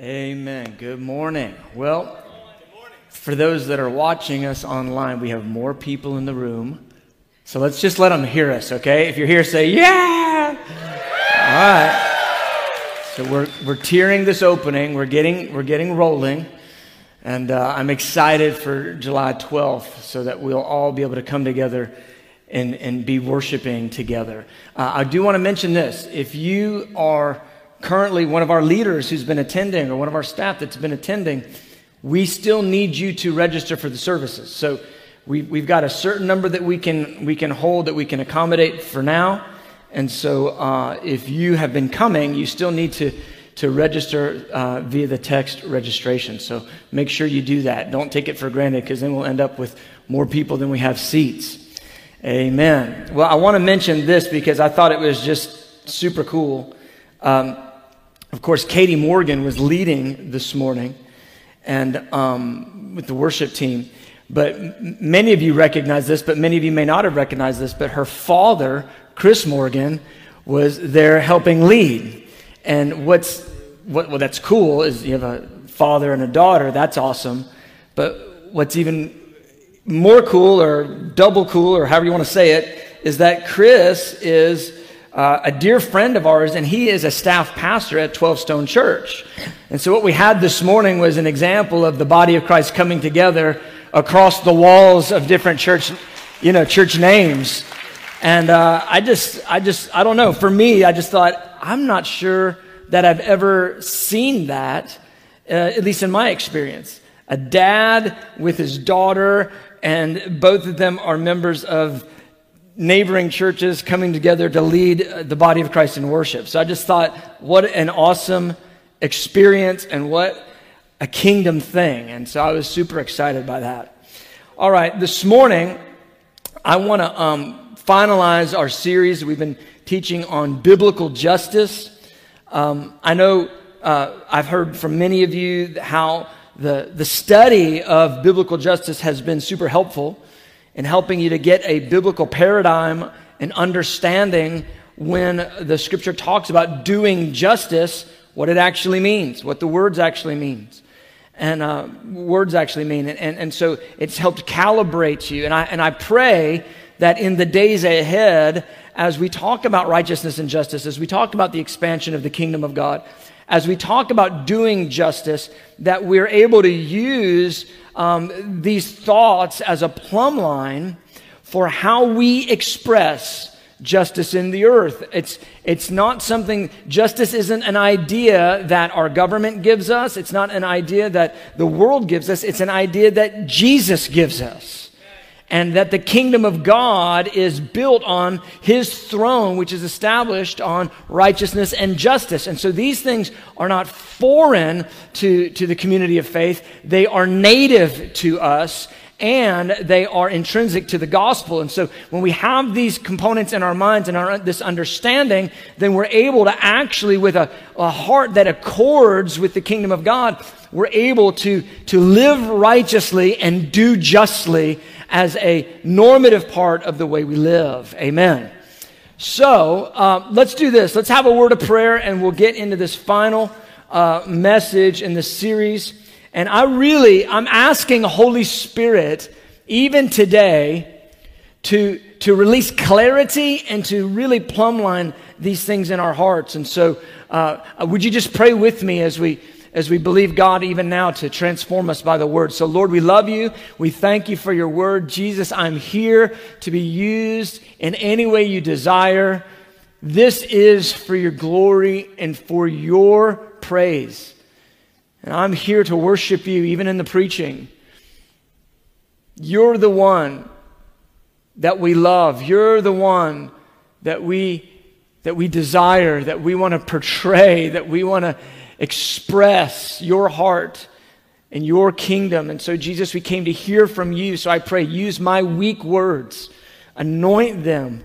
Amen. Good morning. Well, for those that are watching us online, we have more people in the room. So let's just let them hear us, okay? If you're here, say, Yeah! All right. So we're, we're tearing this opening, we're getting, we're getting rolling. And uh, I'm excited for July 12th so that we'll all be able to come together and, and be worshiping together. Uh, I do want to mention this. If you are currently one of our leaders who's been attending or one of our staff that's been attending, we still need you to register for the services. So we, we've got a certain number that we can, we can hold, that we can accommodate for now. And so uh, if you have been coming, you still need to, to register uh, via the text registration. So make sure you do that. Don't take it for granted because then we'll end up with more people than we have seats. Amen. Well, I want to mention this because I thought it was just super cool. Um, of course, Katie Morgan was leading this morning and um, with the worship team. But many of you recognize this, but many of you may not have recognized this. But her father, Chris Morgan, was there helping lead. And what's what, well, that's cool is you have a father and a daughter. That's awesome. But what's even more cool, or double cool, or however you want to say it, is that Chris is uh, a dear friend of ours, and he is a staff pastor at 12 Stone Church. And so, what we had this morning was an example of the body of Christ coming together across the walls of different church, you know, church names. And uh, I just, I just, I don't know. For me, I just thought, I'm not sure that I've ever seen that, uh, at least in my experience. A dad with his daughter, and both of them are members of neighboring churches coming together to lead uh, the body of Christ in worship. So I just thought, what an awesome experience and what a kingdom thing. And so I was super excited by that. All right, this morning, I want to um, finalize our series. We've been teaching on biblical justice. Um, I know uh, I've heard from many of you how the, the study of biblical justice has been super helpful in helping you to get a biblical paradigm and understanding when the scripture talks about doing justice, what it actually means, what the words actually means. And uh, words actually mean. And, and, and so it's helped calibrate you. And I, and I pray that in the days ahead, as we talk about righteousness and justice, as we talk about the expansion of the kingdom of God, as we talk about doing justice, that we're able to use um, these thoughts as a plumb line for how we express justice in the earth. It's, it's not something, justice isn't an idea that our government gives us. It's not an idea that the world gives us. It's an idea that Jesus gives us and that the kingdom of God is built on his throne, which is established on righteousness and justice. And so these things are not foreign to, to the community of faith, they are native to us. And they are intrinsic to the gospel. And so when we have these components in our minds and our, this understanding, then we're able to actually, with a, a heart that accords with the kingdom of God, we're able to, to live righteously and do justly as a normative part of the way we live. Amen. So uh, let's do this. Let's have a word of prayer and we'll get into this final uh, message in the series. And I really, I'm asking Holy Spirit, even today, to, to release clarity and to really plumb line these things in our hearts. And so, uh, would you just pray with me as we as we believe God even now to transform us by the word. So, Lord, we love you. We thank you for your word. Jesus, I'm here to be used in any way you desire. This is for your glory and for your praise. And I'm here to worship you even in the preaching. You're the one that we love. You're the one that we that we desire, that we want to portray, that we want to express your heart and your kingdom. And so, Jesus, we came to hear from you. So I pray, use my weak words, anoint them,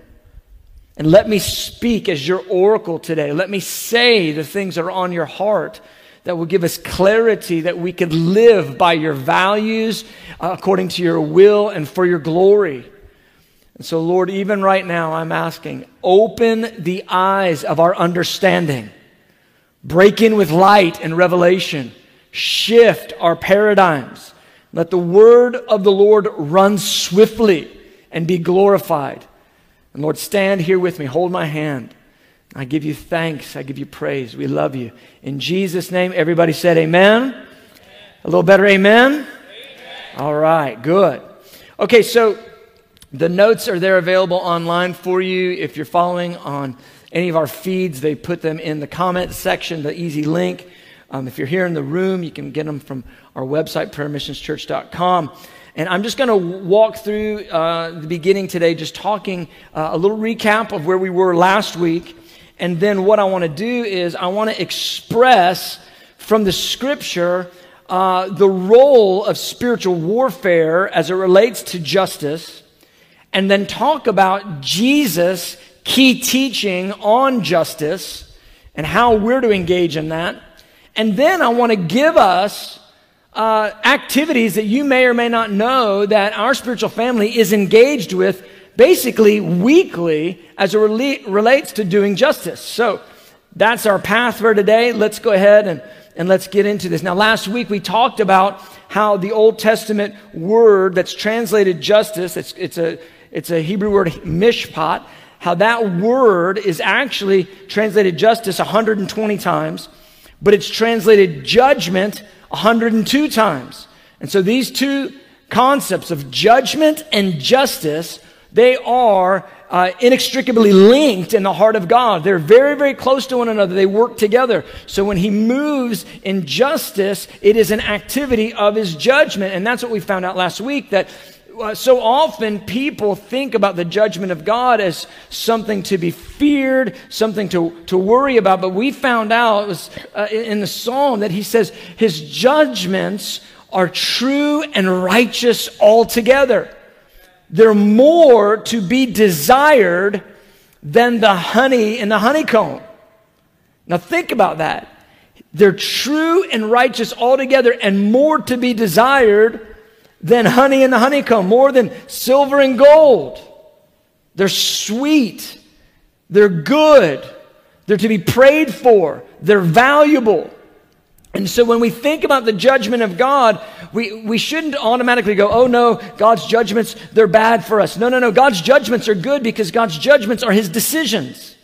and let me speak as your oracle today. Let me say the things that are on your heart that will give us clarity that we could live by your values uh, according to your will and for your glory. And so, Lord, even right now, I'm asking, open the eyes of our understanding break in with light and revelation, shift our paradigms. Let the word of the Lord run swiftly and be glorified. And Lord, stand here with me. Hold my hand. I give you thanks. I give you praise. We love you. In Jesus' name, everybody said amen. amen. A little better, amen? amen? All right, good. Okay, so the notes are there available online for you. If you're following on any of our feeds, they put them in the comment section, the easy link. Um, if you're here in the room, you can get them from our website, prayermissionschurch.com. And I'm just going to walk through uh, the beginning today, just talking uh, a little recap of where we were last week. And then what I want to do is I want to express from the scripture uh, the role of spiritual warfare as it relates to justice, and then talk about Jesus' key teaching on justice and how we're to engage in that. And then I want to give us uh, activities that you may or may not know that our spiritual family is engaged with basically weekly as it rela- relates to doing justice. So that's our path for today. Let's go ahead and, and let's get into this. Now, last week we talked about how the Old Testament word that's translated justice, it's, it's, a, it's a Hebrew word, mishpat, how that word is actually translated justice 120 times, but it's translated judgment 102 times. And so these two concepts of judgment and justice, they are uh, inextricably linked in the heart of God. They're very, very close to one another. They work together. So when he moves in justice, it is an activity of his judgment. And that's what we found out last week that so often people think about the judgment of God as something to be feared, something to, to worry about. But we found out was, uh, in the psalm that he says his judgments are true and righteous altogether. They're more to be desired than the honey in the honeycomb. Now think about that. They're true and righteous altogether and more to be desired than honey in the honeycomb, more than silver and gold. They're sweet. They're good. They're to be prayed for. They're valuable. And so when we think about the judgment of God, we, we shouldn't automatically go, oh no, God's judgments, they're bad for us. No, no, no. God's judgments are good because God's judgments are his decisions.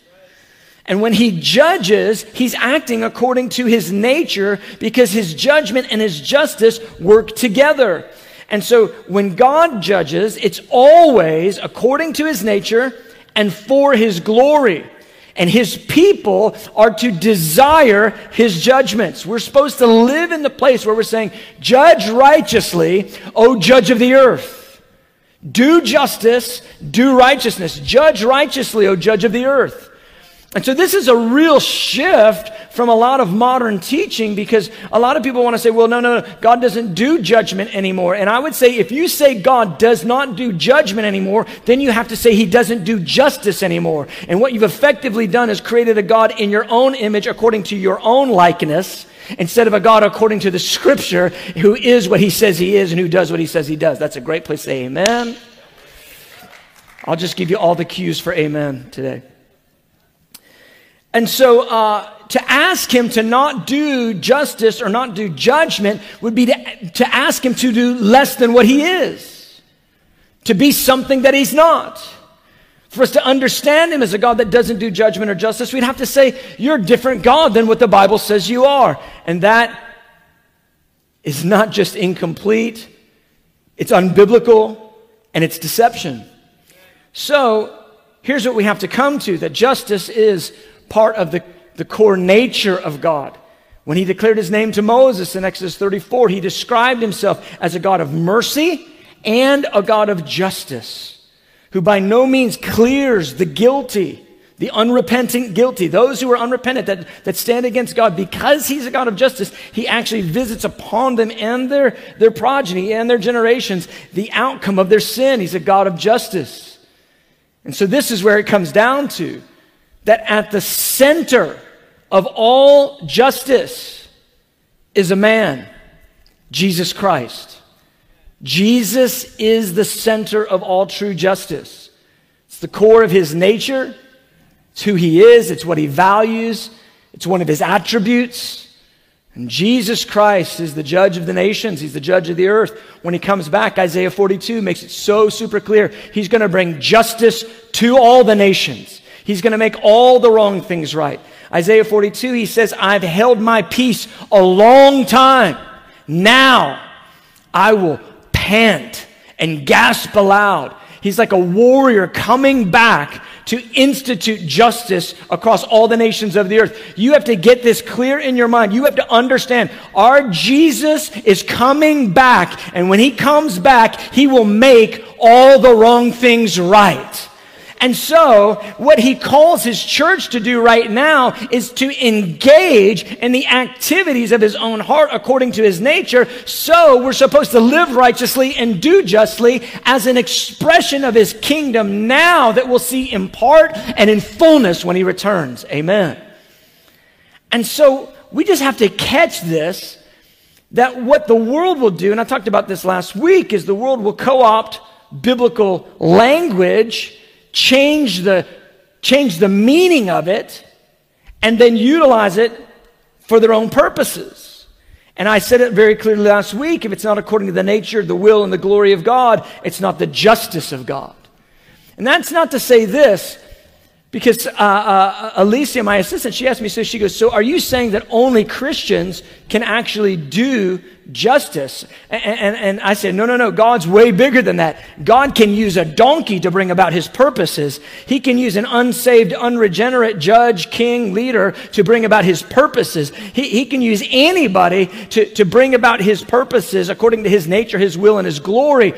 And when he judges, he's acting according to his nature because his judgment and his justice work together. And so when God judges, it's always according to his nature and for his glory. And his people are to desire his judgments. We're supposed to live in the place where we're saying, Judge righteously, O judge of the earth. Do justice, do righteousness. Judge righteously, O judge of the earth. And so this is a real shift from a lot of modern teaching because a lot of people want to say, well, no, no, no, God doesn't do judgment anymore. And I would say if you say God does not do judgment anymore, then you have to say he doesn't do justice anymore. And what you've effectively done is created a God in your own image according to your own likeness instead of a God according to the scripture who is what he says he is and who does what he says he does. That's a great place to say amen. I'll just give you all the cues for amen today. And so uh, to ask him to not do justice or not do judgment would be to, to ask him to do less than what he is, to be something that he's not. For us to understand him as a God that doesn't do judgment or justice, we'd have to say, You're a different God than what the Bible says you are. And that is not just incomplete, it's unbiblical, and it's deception. So, here's what we have to come to that justice is part of the, the core nature of God. When he declared his name to Moses in Exodus 34, he described himself as a God of mercy and a God of justice, who by no means clears the guilty, the unrepentant guilty, those who are unrepentant that, that stand against God. Because he's a God of justice, he actually visits upon them and their, their progeny and their generations the outcome of their sin. He's a God of justice. And so this is where it comes down to that at the center of all justice is a man, Jesus Christ. Jesus is the center of all true justice. It's the core of his nature. It's who he is. It's what he values. it's one of his attributes. And Jesus Christ is the judge of the nations. He's the judge of the earth. When he comes back, Isaiah 42 makes it so super clear. He's going to bring justice to all the nations. He's going to make all the wrong things right. Isaiah 42, he says, I've held my peace a long time. Now I will pant and gasp aloud. He's like a warrior coming back to institute justice across all the nations of the earth. You have to get this clear in your mind. You have to understand our Jesus is coming back. And when he comes back, he will make all the wrong things right. And so, what he calls his church to do right now is to engage in the activities of his own heart according to his nature. So, we're supposed to live righteously and do justly as an expression of his kingdom now that we'll see in part and in fullness when he returns. Amen. And so, we just have to catch this that what the world will do, and I talked about this last week, is the world will co opt biblical language change the, change the meaning of it, and then utilize it for their own purposes. And I said it very clearly last week if it's not according to the nature, the will, and the glory of God, it's not the justice of God. And that's not to say this, because uh, uh, Alicia, my assistant, she asked me, so she goes, So are you saying that only Christians can actually do justice? And, and, and, I said, No, no, no. God's way bigger than that. God can use a donkey to bring about his purposes. He can use an unsaved, unregenerate judge, king, leader to bring about his purposes. He, he can use anybody to, to bring about his purposes according to his nature, his will, and his glory.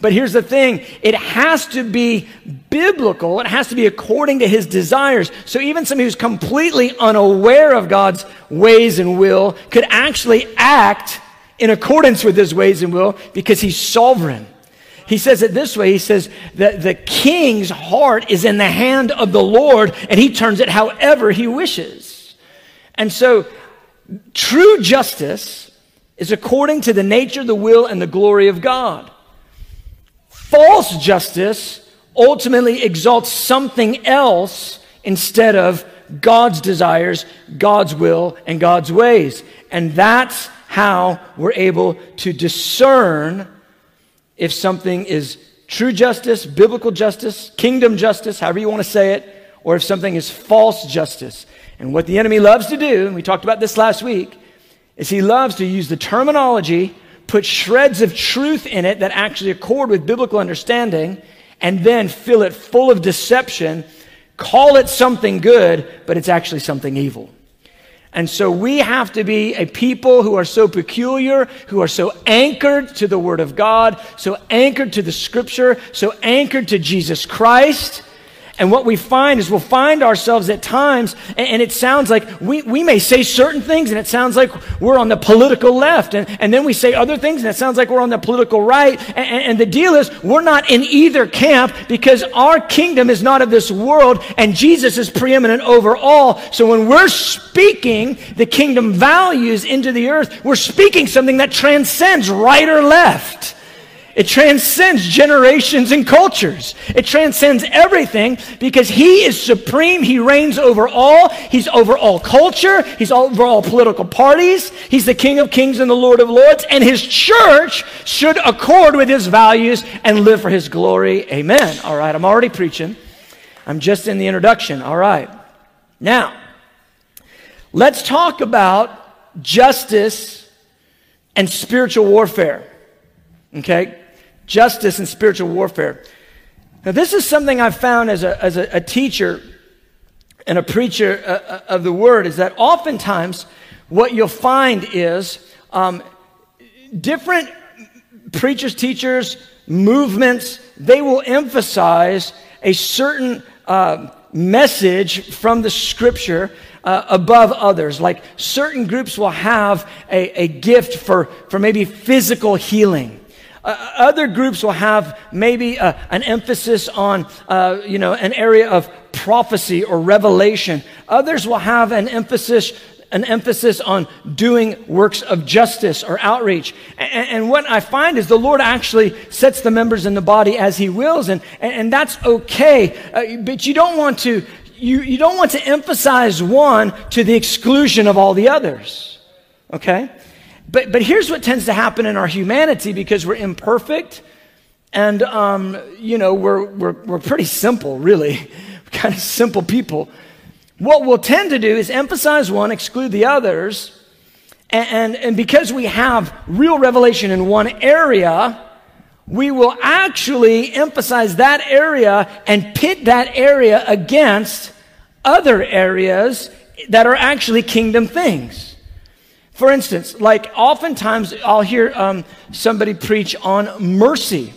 But here's the thing it has to be biblical, it has to be according to his desires. So even somebody who's completely unaware of God's ways and will could actually act in accordance with his ways and will because he's sovereign. He says it this way He says that the king's heart is in the hand of the Lord and he turns it however he wishes. And so true justice is according to the nature, the will, and the glory of God. False justice ultimately exalts something else instead of God's desires, God's will, and God's ways. And that's how we're able to discern if something is true justice, biblical justice, kingdom justice, however you want to say it, or if something is false justice. And what the enemy loves to do, and we talked about this last week, is he loves to use the terminology put shreds of truth in it that actually accord with biblical understanding, and then fill it full of deception, call it something good, but it's actually something evil. And so we have to be a people who are so peculiar, who are so anchored to the Word of God, so anchored to the Scripture, so anchored to Jesus Christ and what we find is we'll find ourselves at times, and, and, it sounds like we, we may say certain things, and it sounds like we're on the political left. And, and then we say other things, and it sounds like we're on the political right. And, and the deal is, we're not in either camp because our kingdom is not of this world, and Jesus is preeminent over all. So when we're speaking the kingdom values into the earth, we're speaking something that transcends right or left. It transcends generations and cultures. It transcends everything because He is supreme. He reigns over all. He's over all culture. He's over all political parties. He's the King of kings and the Lord of lords. And His church should accord with His values and live for His glory. Amen. All right, I'm already preaching. I'm just in the introduction. All right. Now, let's talk about justice and spiritual warfare. Okay? Justice and spiritual warfare. Now, this is something I've found as a, as a, a teacher and a preacher uh, uh, of the word is that oftentimes what you'll find is um, different preachers, teachers, movements, they will emphasize a certain uh, message from the scripture uh, above others. Like certain groups will have a, a gift for, for maybe physical healing. Uh, other groups will have maybe uh, an emphasis on, uh, you know, an area of prophecy or revelation. Others will have an emphasis an emphasis on doing works of justice or outreach. And, and, what I find is the Lord actually sets the members in the body as He wills, and, and, that's okay. Uh, but you don't want to you, you don't want to emphasize one to the exclusion of all the others. Okay? But, but here's what tends to happen in our humanity because we're imperfect and, um, you know, we're, we're, we're pretty simple, really. We're kind of simple people. What we'll tend to do is emphasize one, exclude the others. And, and, and because we have real revelation in one area, we will actually emphasize that area and pit that area against other areas that are actually kingdom things. For instance, like oftentimes I'll hear um, somebody preach on mercy.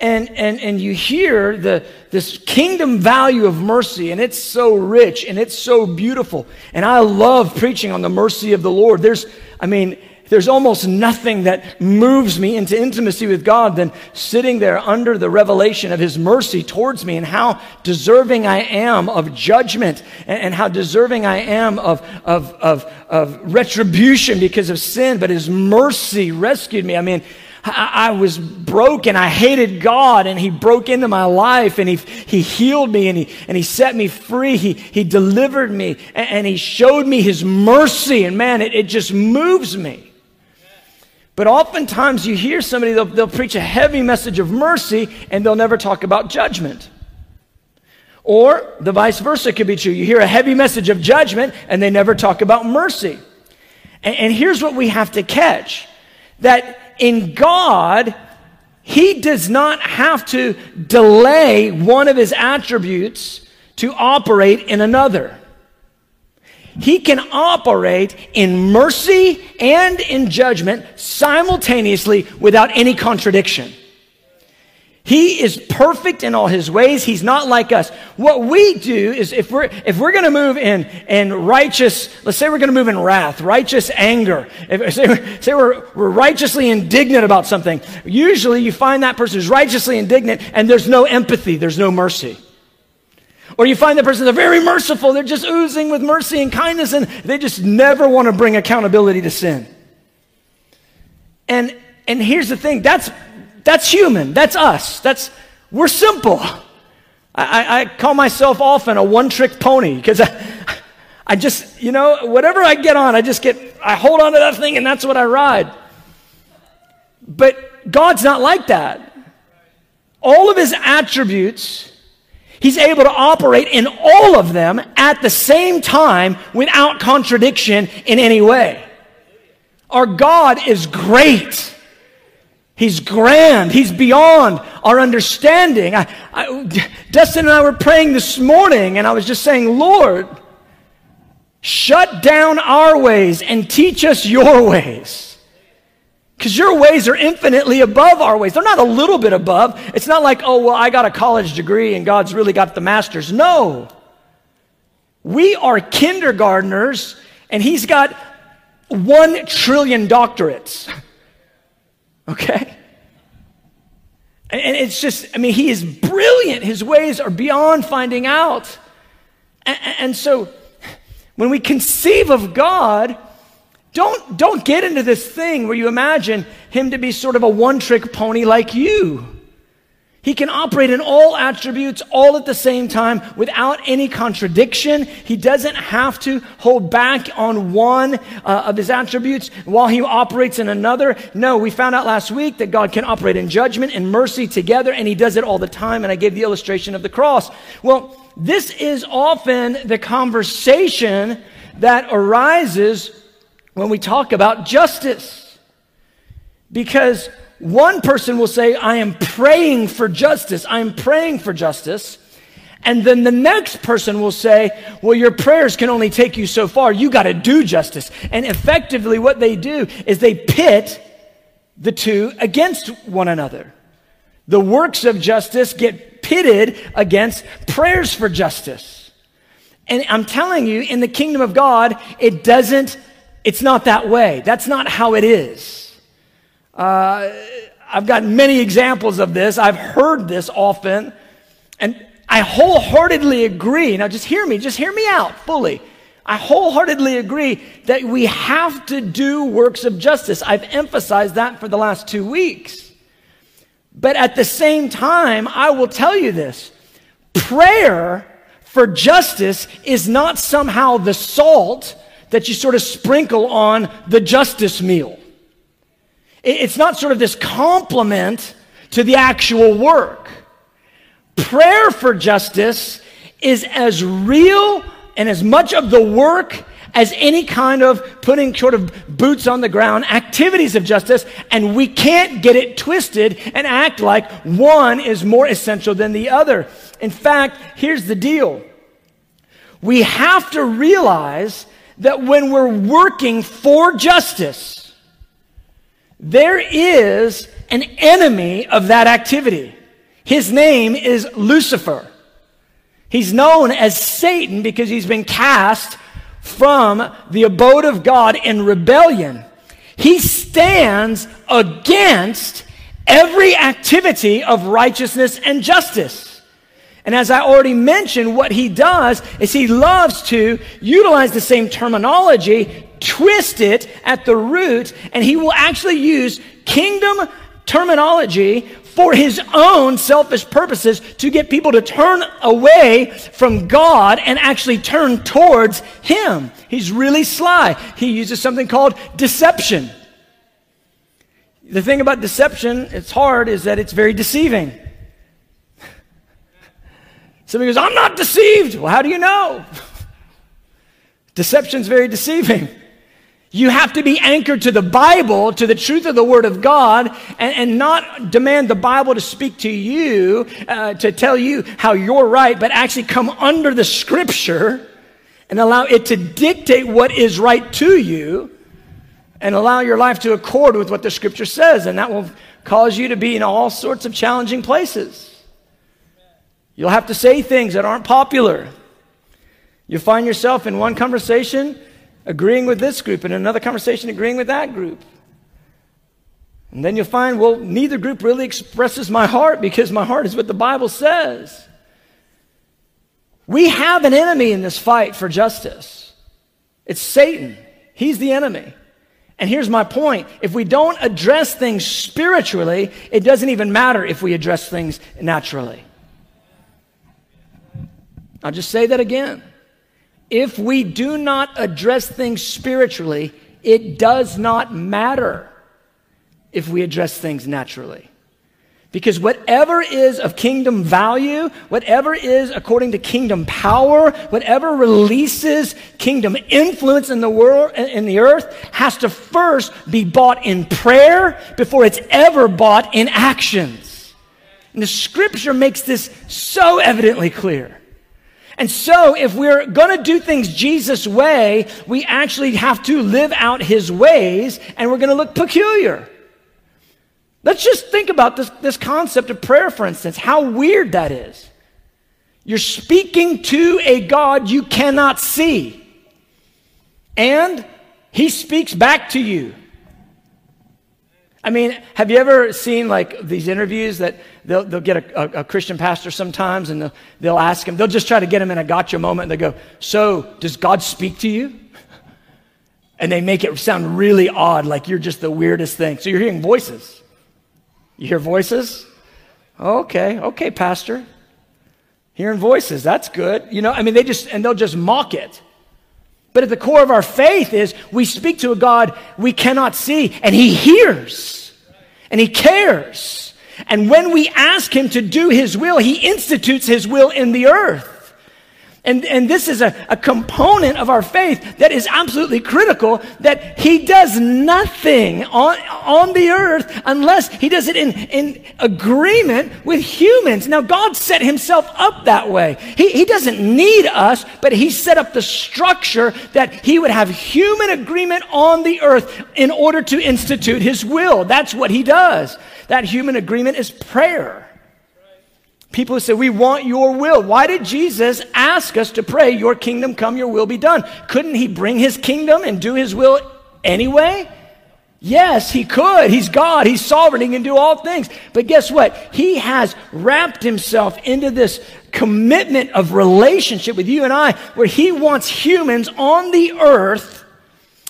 And, and, and you hear the, this kingdom value of mercy, and it's so rich and it's so beautiful. And I love preaching on the mercy of the Lord. There's, I mean, there's almost nothing that moves me into intimacy with God than sitting there under the revelation of His mercy towards me and how deserving I am of judgment and, and how deserving I am of, of, of, of retribution because of sin, but His mercy rescued me. I mean, I, was broken. I hated God and He broke into my life and He, he healed me and he, and he set me free. He, he delivered me and, and He showed me His mercy. And man, it, it just moves me. But oftentimes you hear somebody, they'll, they'll preach a heavy message of mercy and they'll never talk about judgment. Or the vice versa could be true. You hear a heavy message of judgment and they never talk about mercy. And, and here's what we have to catch that in God, He does not have to delay one of His attributes to operate in another. He can operate in mercy and in judgment simultaneously without any contradiction. He is perfect in all his ways. He's not like us. What we do is if we're, if we're going to move in, in righteous, let's say we're going to move in wrath, righteous anger, if, say, say we're, we're righteously indignant about something, usually you find that person is righteously indignant and there's no empathy, there's no mercy. Or you find the person, they're very merciful, they're just oozing with mercy and kindness, and they just never want to bring accountability to sin. And, and here's the thing that's, that's human, that's us, that's, we're simple. I, I call myself often a one trick pony because I, I just, you know, whatever I get on, I just get, I hold on to that thing and that's what I ride. But God's not like that. All of his attributes, He's able to operate in all of them at the same time without contradiction in any way. Our God is great. He's grand. He's beyond our understanding. I, I, Dustin and I were praying this morning, and I was just saying, Lord, shut down our ways and teach us your ways. Because your ways are infinitely above our ways. They're not a little bit above. It's not like, oh, well, I got a college degree and God's really got the master's. No. We are kindergartners and He's got one trillion doctorates. Okay? And it's just, I mean, He is brilliant. His ways are beyond finding out. And so when we conceive of God, don't, don't get into this thing where you imagine him to be sort of a one trick pony like you. He can operate in all attributes all at the same time without any contradiction. He doesn't have to hold back on one uh, of his attributes while he operates in another. No, we found out last week that God can operate in judgment and mercy together, and he does it all the time. And I gave the illustration of the cross. Well, this is often the conversation that arises when we talk about justice. Because one person will say, I am praying for justice. I am praying for justice. And then the next person will say, Well, your prayers can only take you so far. You got to do justice. And effectively, what they do is they pit the two against one another. The works of justice get pitted against prayers for justice. And I'm telling you, in the kingdom of God, it doesn't it's not that way. That's not how it is. Uh, I've got many examples of this. I've heard this often. And I wholeheartedly agree. Now, just hear me, just hear me out fully. I wholeheartedly agree that we have to do works of justice. I've emphasized that for the last two weeks. But at the same time, I will tell you this prayer for justice is not somehow the salt that you sort of sprinkle on the justice meal. It's not sort of this complement to the actual work. Prayer for justice is as real and as much of the work as any kind of putting sort of boots on the ground activities of justice, and we can't get it twisted and act like one is more essential than the other. In fact, here's the deal we have to realize that when we're working for justice, there is an enemy of that activity. His name is Lucifer. He's known as Satan because he's been cast from the abode of God in rebellion. He stands against every activity of righteousness and justice. And as I already mentioned, what he does is he loves to utilize the same terminology, twist it at the root, and he will actually use kingdom terminology for his own selfish purposes to get people to turn away from God and actually turn towards him. He's really sly. He uses something called deception. The thing about deception, it's hard, is that it's very deceiving. Somebody goes, I'm not deceived. Well, how do you know? Deception's very deceiving. You have to be anchored to the Bible, to the truth of the Word of God, and, and not demand the Bible to speak to you, uh, to tell you how you're right, but actually come under the Scripture and allow it to dictate what is right to you and allow your life to accord with what the Scripture says. And that will cause you to be in all sorts of challenging places. You'll have to say things that aren't popular. You'll find yourself in one conversation agreeing with this group and another conversation agreeing with that group. And then you'll find, well, neither group really expresses my heart because my heart is what the Bible says. We have an enemy in this fight for justice. It's Satan. He's the enemy. And here's my point if we don't address things spiritually, it doesn't even matter if we address things naturally. I'll just say that again if we do not address things spiritually, it does not matter if we address things naturally. Because whatever is of kingdom value, whatever is according to kingdom power, whatever releases kingdom influence in the world, in the earth, has to first be bought in prayer before it's ever bought in actions. And the scripture makes this so evidently clear. And so, if we're going to do things Jesus' way, we actually have to live out his ways and we're going to look peculiar. Let's just think about this, this concept of prayer, for instance, how weird that is. You're speaking to a God you cannot see, and he speaks back to you. I mean, have you ever seen like these interviews that they'll, they'll get a, a, a, Christian pastor sometimes and they'll, they'll ask him, they'll just try to get him in a gotcha moment and they go, So, does God speak to you? And they make it sound really odd, like you're just the weirdest thing. So you're hearing voices. You hear voices? Okay, okay, pastor. Hearing voices, that's good. You know, I mean, they just, and they'll just mock it. But at the core of our faith is we speak to a God we cannot see, and He hears, and He cares. And when we ask Him to do His will, He institutes His will in the earth. And, and this is a, a component of our faith that is absolutely critical that he does nothing on, on the earth unless he does it in, in agreement with humans. Now, God set himself up that way. He, he doesn't need us, but he set up the structure that he would have human agreement on the earth in order to institute his will. That's what he does. That human agreement is prayer. People say, We want your will. Why did Jesus ask us to pray, Your kingdom come, your will be done? Couldn't he bring his kingdom and do his will anyway? Yes, he could. He's God. He's sovereign. He can do all things. But guess what? He has wrapped himself into this commitment of relationship with you and I where he wants humans on the earth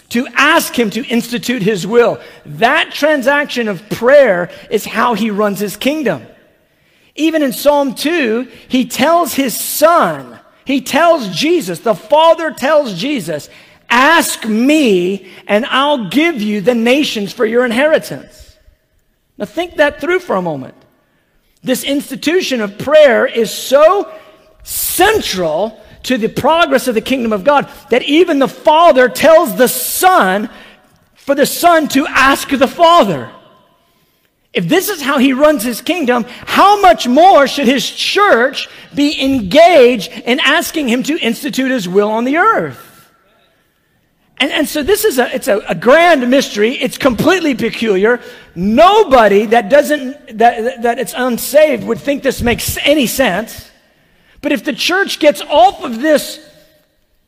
to ask him to institute his will. That transaction of prayer is how he runs his kingdom. Even in Psalm 2, he tells his son, He tells Jesus, the Father tells Jesus, Ask me, and I'll give you the nations for your inheritance. Now, think that through for a moment. This institution of prayer is so central to the progress of the kingdom of God that even the Father tells the Son for the Son to ask the Father. If this is how he runs his kingdom, how much more should his church be engaged in asking him to institute his will on the earth? And, and so this is a, it's a, a grand mystery. It's completely peculiar. Nobody that doesn't, that, that it's unsaved would think this makes any sense. But if the church gets off of this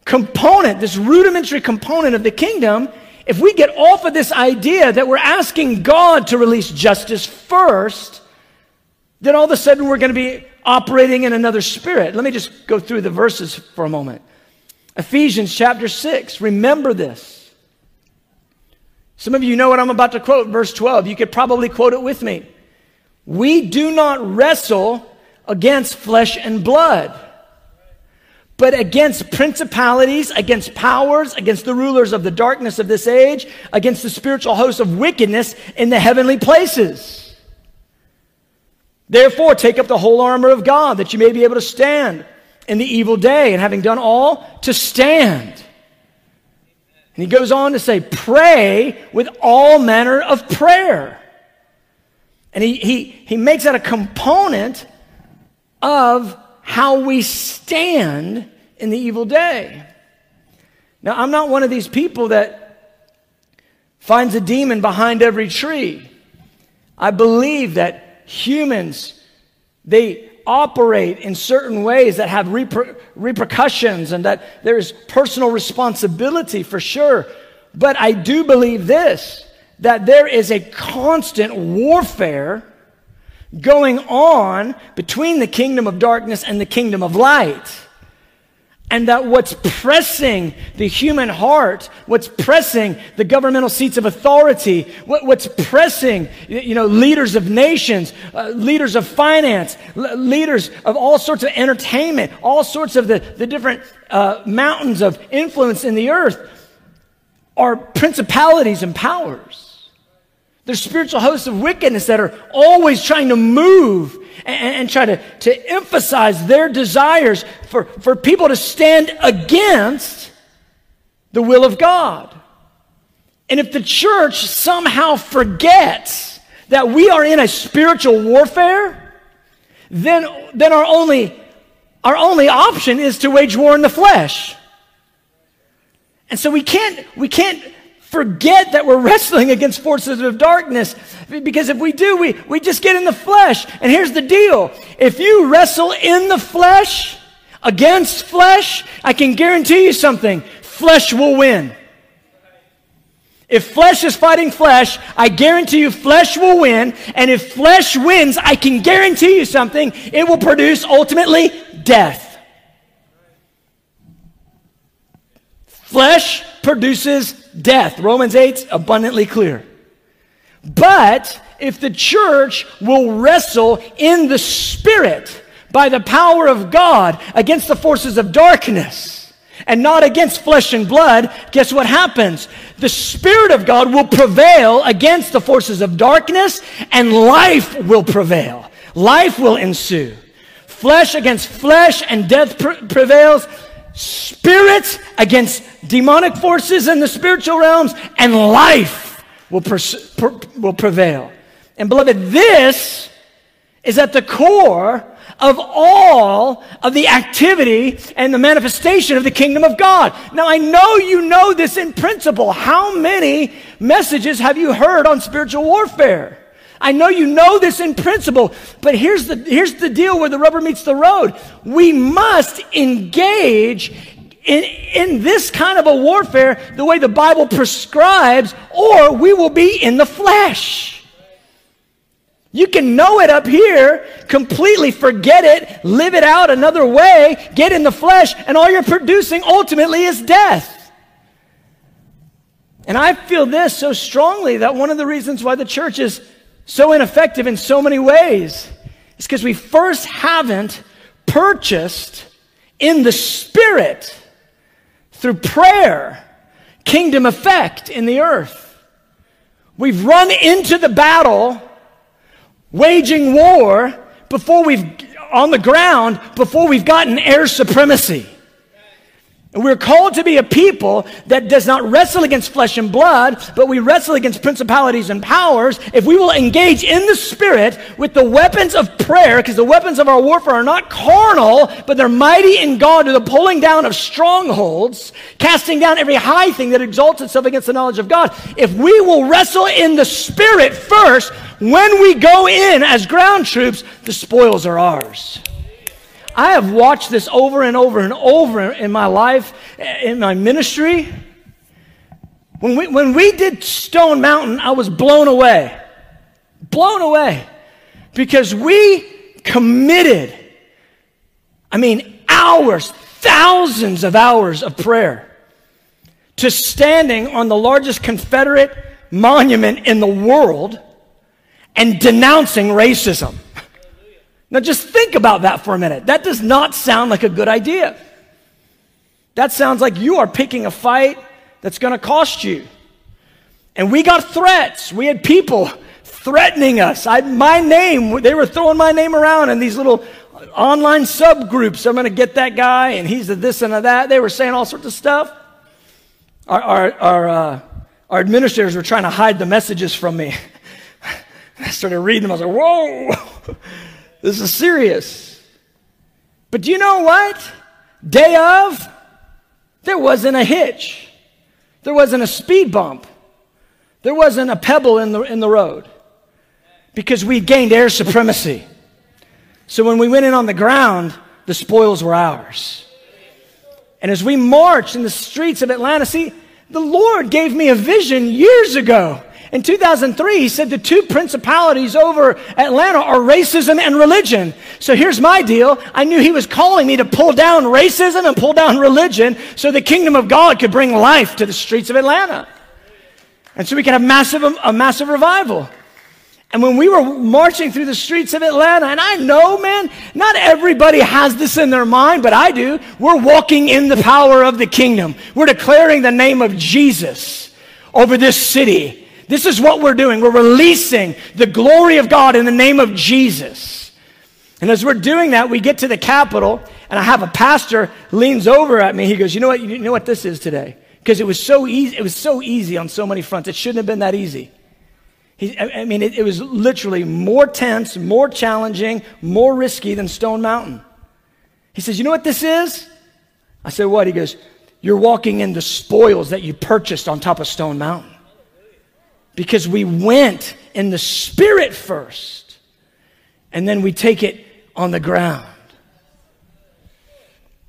component, this rudimentary component of the kingdom, if we get off of this idea that we're asking God to release justice first, then all of a sudden we're going to be operating in another spirit. Let me just go through the verses for a moment. Ephesians chapter 6, remember this. Some of you know what I'm about to quote, verse 12. You could probably quote it with me. We do not wrestle against flesh and blood but against principalities, against powers, against the rulers of the darkness of this age, against the spiritual hosts of wickedness in the heavenly places. Therefore, take up the whole armor of God that you may be able to stand in the evil day, and having done all, to stand. And he goes on to say, pray with all manner of prayer. And he, he, he makes that a component of how we stand in the evil day. Now, I'm not one of these people that finds a demon behind every tree. I believe that humans, they operate in certain ways that have reper- repercussions and that there is personal responsibility for sure. But I do believe this that there is a constant warfare going on between the kingdom of darkness and the kingdom of light. And that what's pressing the human heart, what's pressing the governmental seats of authority, what, what's pressing, you know, leaders of nations, uh, leaders of finance, l- leaders of all sorts of entertainment, all sorts of the, the different uh, mountains of influence in the earth are principalities and powers. There's spiritual hosts of wickedness that are always trying to move and, and, try to, to emphasize their desires for, for people to stand against the will of God. And if the church somehow forgets that we are in a spiritual warfare, then, then our, only, our only option is to wage war in the flesh. And so we can't, we can't forget that we're wrestling against forces of darkness. Because if we do, we, we just get in the flesh. And here's the deal if you wrestle in the flesh against flesh, I can guarantee you something flesh will win. If flesh is fighting flesh, I guarantee you flesh will win. And if flesh wins, I can guarantee you something it will produce ultimately death. Flesh produces death. Romans 8 abundantly clear. But if the church will wrestle in the spirit by the power of God against the forces of darkness and not against flesh and blood, guess what happens? The Spirit of God will prevail against the forces of darkness and life will prevail. Life will ensue. Flesh against flesh and death prevails spirit against demonic forces in the spiritual realms, and life will, pers- per- will prevail. And beloved, this is at the core of all of the activity and the manifestation of the kingdom of God. Now, I know you know this in principle. How many messages have you heard on spiritual warfare? I know you know this in principle, but here's the, here's the deal where the rubber meets the road. We must engage in, in this kind of a warfare the way the Bible prescribes, or we will be in the flesh. You can know it up here, completely forget it, live it out another way, get in the flesh, and all you're producing ultimately is death. And I feel this so strongly that one of the reasons why the church is so ineffective in so many ways is because we first haven't purchased in the Spirit through prayer, kingdom effect in the earth. We've run into the battle, waging war before we've, on the ground, before we've gotten air supremacy. And we're called to be a people that does not wrestle against flesh and blood, but we wrestle against principalities and powers. If we will engage in the Spirit with the weapons of prayer, because the weapons of our warfare are not carnal, but they're mighty in God to the pulling down of strongholds, casting down every high thing that exalts itself against the knowledge of God. If we will wrestle in the Spirit first, when we go in as ground troops, the spoils are ours. I have watched this over and over and over in my life, eh, in my ministry. When we, when we did Stone Mountain, I was blown away. Blown away. Because we committed, I mean, hours, thousands of hours of prayer to standing on the largest Confederate monument in the world and denouncing racism. Now just think about that for a minute. That does not sound like a good idea. That sounds like you are picking a fight that's going to cost you. And we got threats. We had people threatening us. I, my name, they were throwing my name around in these little online subgroups. I'm going to get that guy, and he's a this and a that. They were saying all sorts of stuff. Our, our, our, uh, our administrators were trying to hide the messages from me. I started reading them. I was like, whoa. This is serious. But do you know what? Day of, there wasn't a hitch. There wasn't a speed bump. There wasn't a pebble in the, in the road because we gained air supremacy. So when we went in on the ground, the spoils were ours. And as we marched in the streets of Atlanta, see, the Lord gave me a vision years ago. In 2003, he said the two principalities over Atlanta are racism and religion. So here's my deal. I knew he was calling me to pull down racism and pull down religion so the kingdom of God could bring life to the streets of Atlanta. And so we could have massive, um, a massive revival. And when we were marching through the streets of Atlanta, and I know, man, not everybody has this in their mind, but I do. We're walking in the power of the kingdom. We're declaring the name of Jesus over this city this is what we're doing. We're releasing the glory of God in the name of Jesus. And as we're doing that, we get to the Capitol, and I have a pastor leans over at me. He goes, "You know what? You know what this is today? Because it was so easy. It was so easy on so many fronts. It shouldn't have been that easy. He, I mean, it, it was literally more tense, more challenging, more risky than Stone Mountain. He says, "You know what this is?" I said, "What?" He goes, "You're walking in the spoils that you purchased on top of Stone Mountain." Because we went in the spirit first and then we take it on the ground.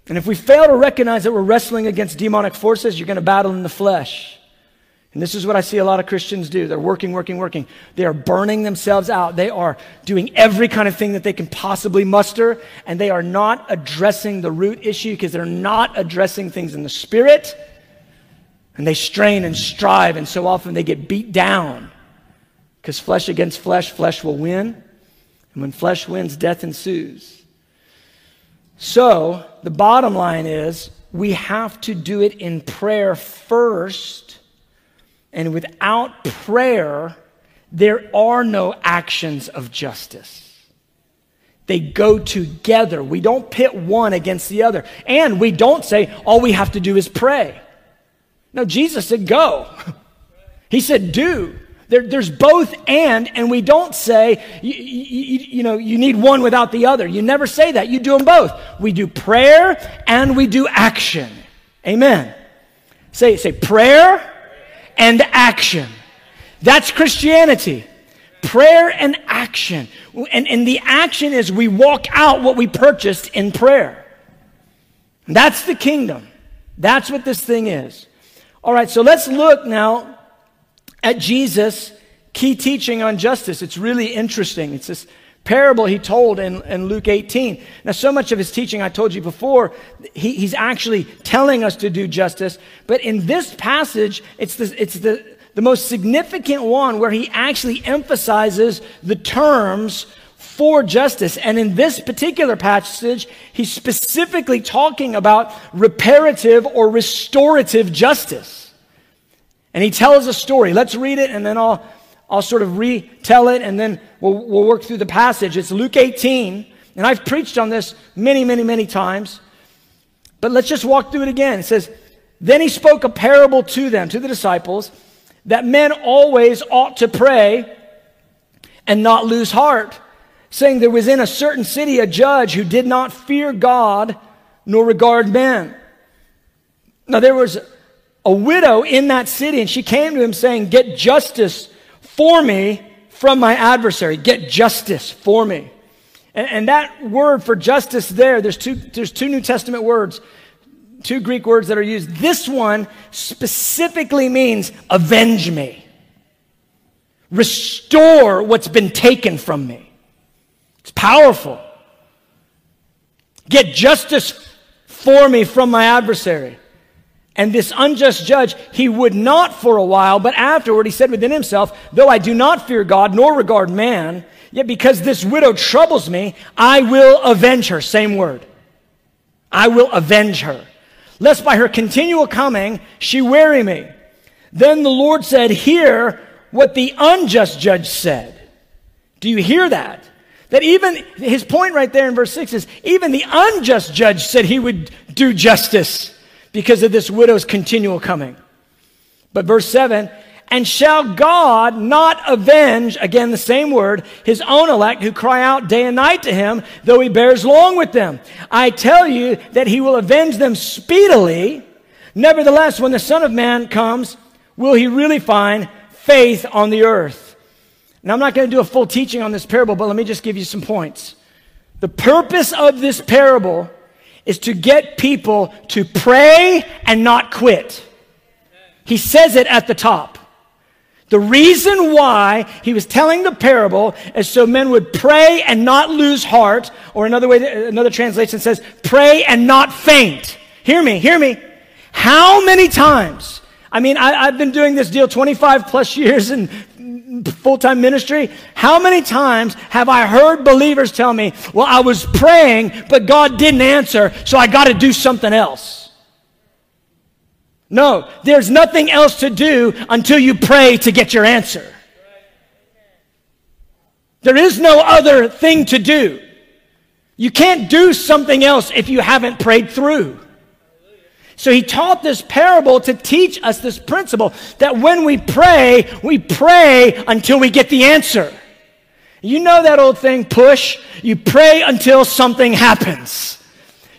And if we fail to recognize that we're wrestling against demonic forces, you're going to battle in the flesh. And this is what I see a lot of Christians do. They're working, working, working. They are burning themselves out. They are doing every kind of thing that they can possibly muster, and they are not addressing the root issue because they're not addressing things in the spirit and they strain and strive, and so often they get beat down. Because flesh against flesh, flesh will win. And when flesh wins, death ensues. So, the bottom line is we have to do it in prayer first. And without prayer, there are no actions of justice. They go together. We don't pit one against the other. And we don't say all we have to do is pray. No, Jesus said go. He said do. There, there's both and, and we don't say, you, you, you, know, you need one without the other. You never say that. You do them both. We do prayer and we do action. Amen. Say, say prayer and action. That's Christianity. Prayer and action. And, and the action is we walk out what we purchased in prayer. That's the kingdom. That's what this thing is. All right, so let's look now at Jesus' key teaching on justice. It's really interesting. It's this parable he told in, in Luke 18. Now, so much of his teaching, I told you before, he, he's actually telling us to do justice. But in this passage, it's, the, it's the, the most significant one where he actually emphasizes the terms for justice. And in this particular passage, he's specifically talking about reparative or restorative justice. And he tells a story. Let's read it and then I'll, I'll sort of retell it and then we'll, we'll work through the passage. It's Luke 18. And I've preached on this many, many, many times. But let's just walk through it again. It says, Then he spoke a parable to them, to the disciples, that men always ought to pray and not lose heart, saying there was in a certain city a judge who did not fear God nor regard men. Now there was a widow in that city, and she came to him saying, Get justice for me from my adversary. Get justice for me. And, and that word for justice there, there's two, there's two New Testament words, two Greek words that are used. This one specifically means avenge me. Restore what's been taken from me. It's powerful. Get justice for me from my adversary. And this unjust judge, he would not for a while, but afterward he said within himself, Though I do not fear God nor regard man, yet because this widow troubles me, I will avenge her. Same word. I will avenge her. Lest by her continual coming she weary me. Then the Lord said, Hear what the unjust judge said. Do you hear that? That even, his point right there in verse 6 is, even the unjust judge said he would do justice because of this widow's continual coming. But verse 7, and shall God not avenge, again the same word, his own elect who cry out day and night to him, though he bears long with them? I tell you that he will avenge them speedily. Nevertheless, when the Son of Man comes, will he really find faith on the earth? Now, I'm not going to do a full teaching on this parable, but let me just give you some points. The purpose of this parable is to get people to pray and not quit. He says it at the top. The reason why he was telling the parable is so men would pray and not lose heart, or another way, another translation says, pray and not faint. Hear me, hear me. How many times? I mean, I, have been doing this deal 25 plus years and full time ministry, how many times have I heard believers tell me, well, I was praying, but God didn't answer, so I got to do something else? No, there's nothing else to do until you pray to get your answer. There is no other thing to do. You can't do something else if you haven't prayed through. So he taught this parable to teach us this principle that when we pray, we pray until we get the answer. You know that old thing, push. You pray until something happens.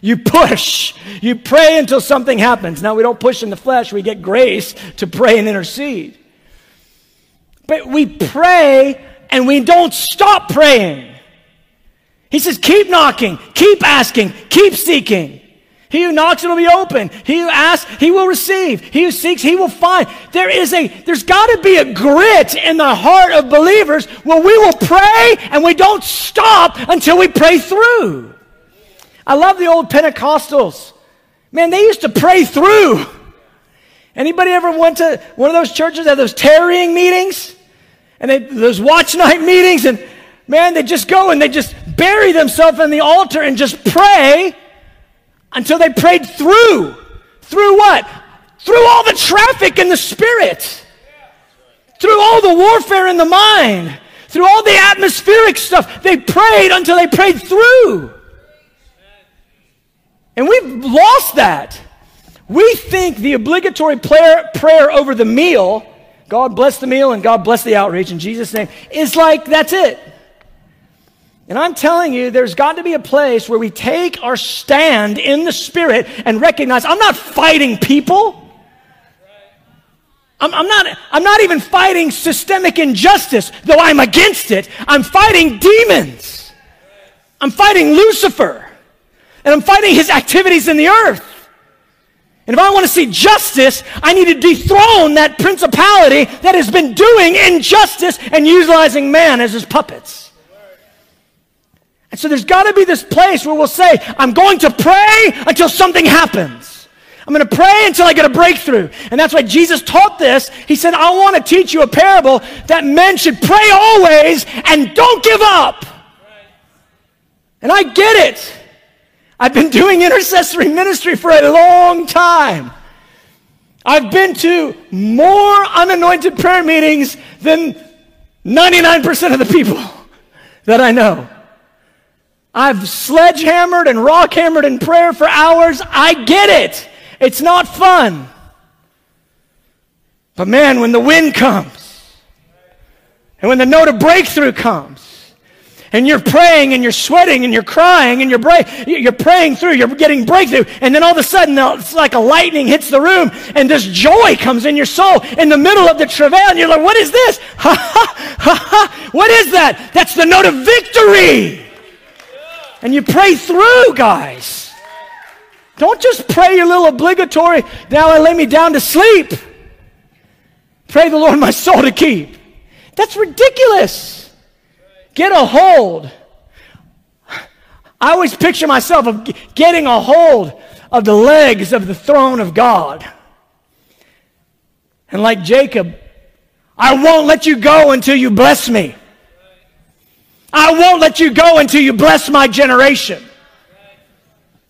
You push. You pray until something happens. Now, we don't push in the flesh, we get grace to pray and intercede. But we pray and we don't stop praying. He says, keep knocking, keep asking, keep seeking. He who knocks, it'll be open. He who asks, he will receive. He who seeks, he will find. There is a, there's got to be a grit in the heart of believers where we will pray and we don't stop until we pray through. I love the old Pentecostals. Man, they used to pray through. Anybody ever went to one of those churches that those tarrying meetings? And they, those watch night meetings and man, they just go and they just bury themselves in the altar and just pray until they prayed through. Through what? Through all the traffic in the spirit. Through all the warfare in the mind. Through all the atmospheric stuff. They prayed until they prayed through. And we've lost that. We think the obligatory prayer, prayer over the meal, God bless the meal and God bless the outreach in Jesus' name, is like that's it. And I'm telling you, there's got to be a place where we take our stand in the Spirit and recognize I'm not fighting people. I'm, I'm, not, I'm not even fighting systemic injustice, though I'm against it. I'm fighting demons. I'm fighting Lucifer. And I'm fighting his activities in the earth. And if I want to see justice, I need to dethrone that principality that has been doing injustice and utilizing man as his puppets. And so there's got to be this place where we'll say, I'm going to pray until something happens. I'm going to pray until I get a breakthrough. And that's why Jesus taught this. He said, I want to teach you a parable that men should pray always and don't give up. And I get it. I've been doing intercessory ministry for a long time. I've been to more unanointed prayer meetings than 99% of the people that I know. I've sledgehammered and rockhammered in prayer for hours. I get it. It's not fun. But man, when the wind comes, and when the note of breakthrough comes, and you're praying and you're sweating and you're crying and you're, bra- you're praying through, you're getting breakthrough, and then all of a sudden it's like a lightning hits the room and this joy comes in your soul in the middle of the travail, and you're like, what is this? Ha ha ha ha! What is that? That's the note of victory! And you pray through, guys. Don't just pray your little obligatory, now I lay me down to sleep. Pray the Lord my soul to keep. That's ridiculous. Get a hold. I always picture myself of getting a hold of the legs of the throne of God. And like Jacob, I won't let you go until you bless me. I won't let you go until you bless my generation.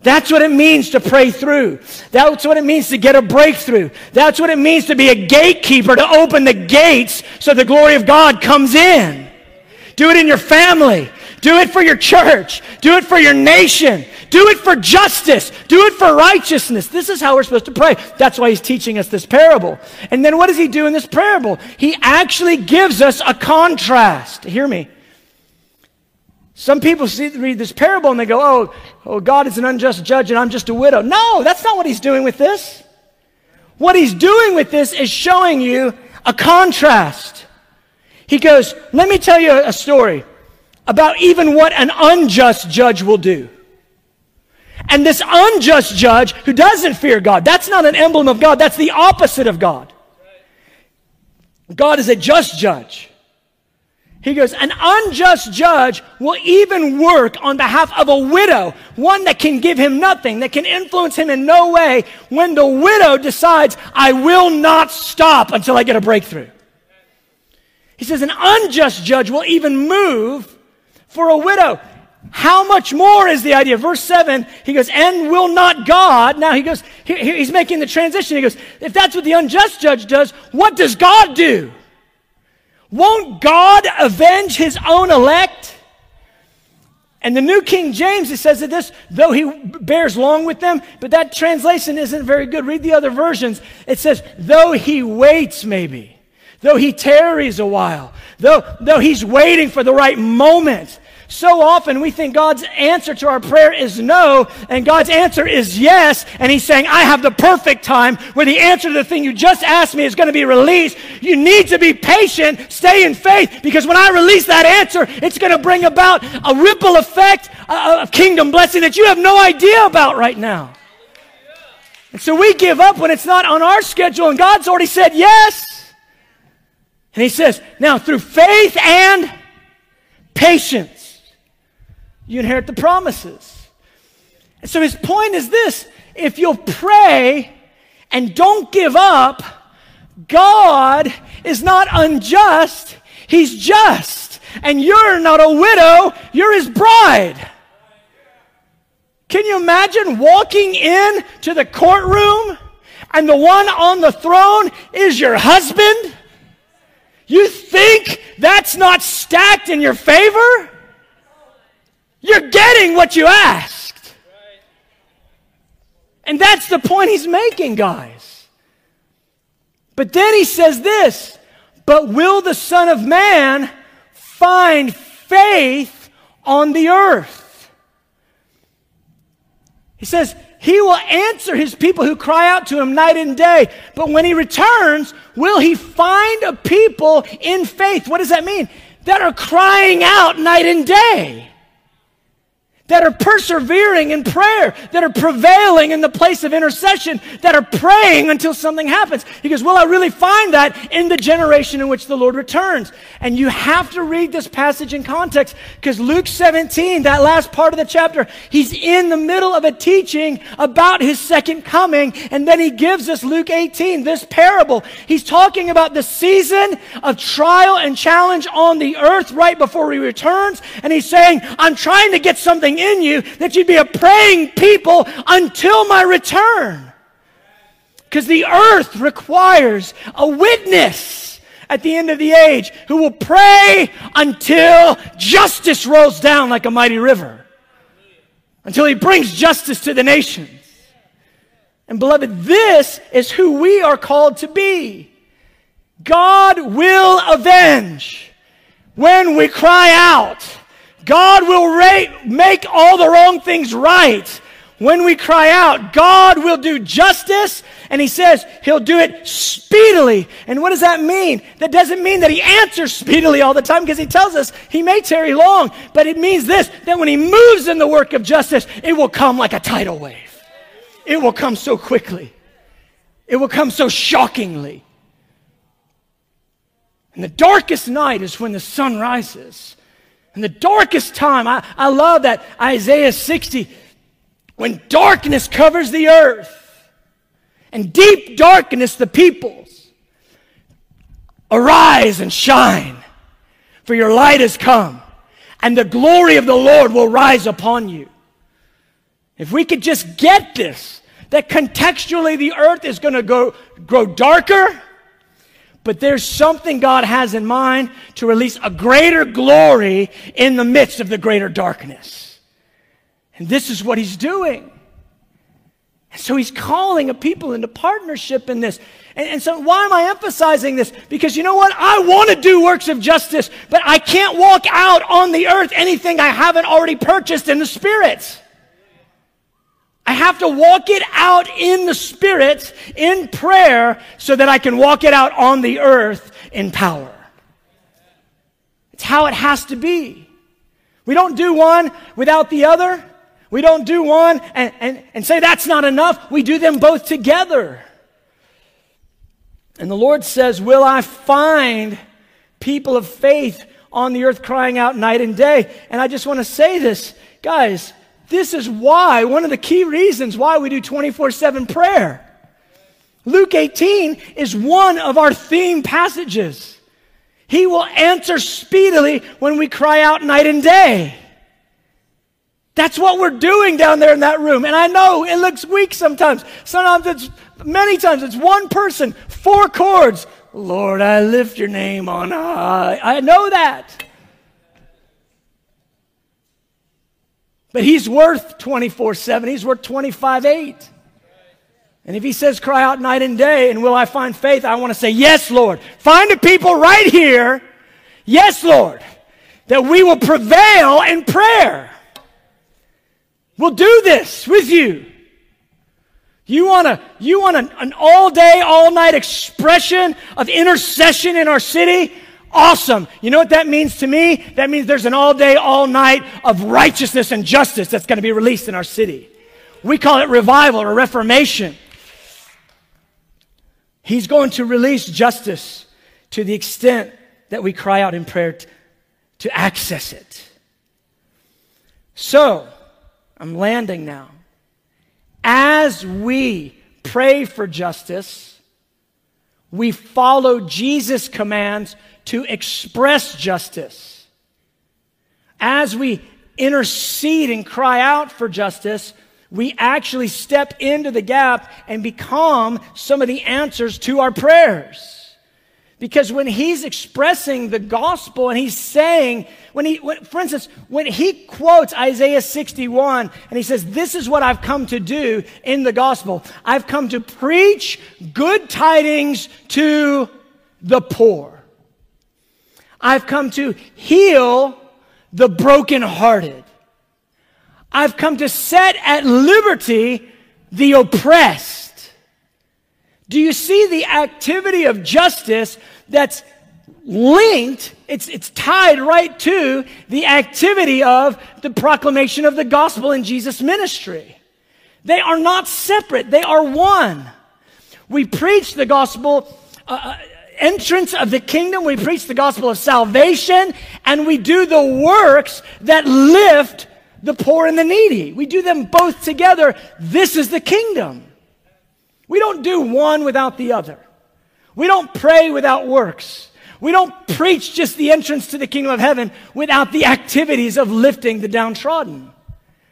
That's what it means to pray through. That's what it means to get a breakthrough. That's what it means to be a gatekeeper, to open the gates so the glory of God comes in. Do it in your family. Do it for your church. Do it for your nation. Do it for justice. Do it for righteousness. This is how we're supposed to pray. That's why he's teaching us this parable. And then what does he do in this parable? He actually gives us a contrast. Hear me. Some people see, read this parable and they go, oh, oh, God is an unjust judge and I'm just a widow. No, that's not what he's doing with this. What he's doing with this is showing you a contrast. He goes, Let me tell you a story about even what an unjust judge will do. And this unjust judge who doesn't fear God, that's not an emblem of God, that's the opposite of God. God is a just judge. He goes, An unjust judge will even work on behalf of a widow, one that can give him nothing, that can influence him in no way, when the widow decides, I will not stop until I get a breakthrough. He says, An unjust judge will even move for a widow. How much more is the idea? Verse 7, he goes, And will not God? Now he goes, he, he's making the transition. He goes, If that's what the unjust judge does, what does God do? Won't God avenge his own elect? And the New King James, it says that this, though he bears long with them, but that translation isn't very good. Read the other versions. It says, though he waits, maybe though he tarries a while, though, though he's waiting for the right moment. So often we think God's answer to our prayer is no, and God's answer is yes, and He's saying, I have the perfect time where the answer to the thing you just asked me is going to be released. You need to be patient, stay in faith, because when I release that answer, it's going to bring about a ripple effect of kingdom blessing that you have no idea about right now. And so we give up when it's not on our schedule, and God's already said yes. And he says, now through faith and patience, you inherit the promises. And so his point is this if you'll pray and don't give up, God is not unjust, He's just. And you're not a widow, you're His bride. Can you imagine walking in to the courtroom and the one on the throne is your husband? You think that's not stacked in your favor? You're getting what you asked. And that's the point he's making, guys. But then he says this But will the Son of Man find faith on the earth? He says, he will answer his people who cry out to him night and day. But when he returns, will he find a people in faith? What does that mean? That are crying out night and day that are persevering in prayer, that are prevailing in the place of intercession, that are praying until something happens. He goes, Well, I really find that in the generation in which the Lord returns. And you have to read this passage in context because Luke 17, that last part of the chapter, he's in the middle of a teaching about his second coming. And then he gives us Luke 18, this parable. He's talking about the season of trial and challenge on the earth right before he returns. And he's saying, I'm trying to get something something in you that you'd be a praying people until my return. Because the earth requires a witness at the end of the age who will pray until justice rolls down like a mighty river, until he brings justice to the nations. And beloved, this is who we are called to be. God will avenge when we cry out. God will make all the wrong things right when we cry out. God will do justice, and He says He'll do it speedily. And what does that mean? That doesn't mean that He answers speedily all the time because He tells us He may tarry long, but it means this that when He moves in the work of justice, it will come like a tidal wave. It will come so quickly, it will come so shockingly. And the darkest night is when the sun rises. And the darkest time, I, I love that Isaiah 60, when darkness covers the earth and deep darkness the peoples. Arise and shine, for your light has come, and the glory of the Lord will rise upon you. If we could just get this, that contextually the earth is going to go, grow darker but there's something God has in mind to release a greater glory in the midst of the greater darkness. And this is what he's doing. And so he's calling a people into partnership in this. And, and, so why am I emphasizing this? Because you know what? I want to do works of justice, but I can't walk out on the earth anything I haven't already purchased in the spirit. I have to walk it out in the Spirit, in prayer, so that I can walk it out on the earth in power. It's how it has to be. We don't do one without the other. We don't do one and, and, and say that's not enough. We do them both together. And the Lord says, Will I find people of faith on the earth crying out night and day? And I just want to say this, guys, this is why, one of the key reasons why we do 24 7 prayer. Luke 18 is one of our theme passages. He will answer speedily when we cry out night and day. That's what we're doing down there in that room. And I know it looks weak sometimes. Sometimes it's, many times it's one person, four chords. Lord, I lift your name on high. I know that. But he's worth 24 7. He's worth 25 8. And if he says, cry out night and day, and will I find faith? I want to say, yes, Lord. Find the people right here. Yes, Lord. That we will prevail in prayer. We'll do this with you. You want a, you want an, an all day, all night expression of intercession in our city? Awesome. You know what that means to me? That means there's an all day, all night of righteousness and justice that's going to be released in our city. We call it revival or reformation. He's going to release justice to the extent that we cry out in prayer to, to access it. So, I'm landing now. As we pray for justice, we follow Jesus' commands to express justice. As we intercede and cry out for justice, we actually step into the gap and become some of the answers to our prayers. Because when he's expressing the gospel and he's saying, when he, when, for instance, when he quotes Isaiah 61 and he says, This is what I've come to do in the gospel. I've come to preach good tidings to the poor. I've come to heal the brokenhearted. I've come to set at liberty the oppressed. Do you see the activity of justice that's linked, it's, it's tied right to the activity of the proclamation of the gospel in Jesus' ministry. They are not separate, they are one. We preach the gospel. Uh, uh entrance of the kingdom, we preach the gospel of salvation, and we do the works that lift the poor and the needy. We do them both together. This is the kingdom. We don't do one without the other. We don't pray without works. We don't preach just the entrance to the kingdom of heaven without the activities of lifting the downtrodden.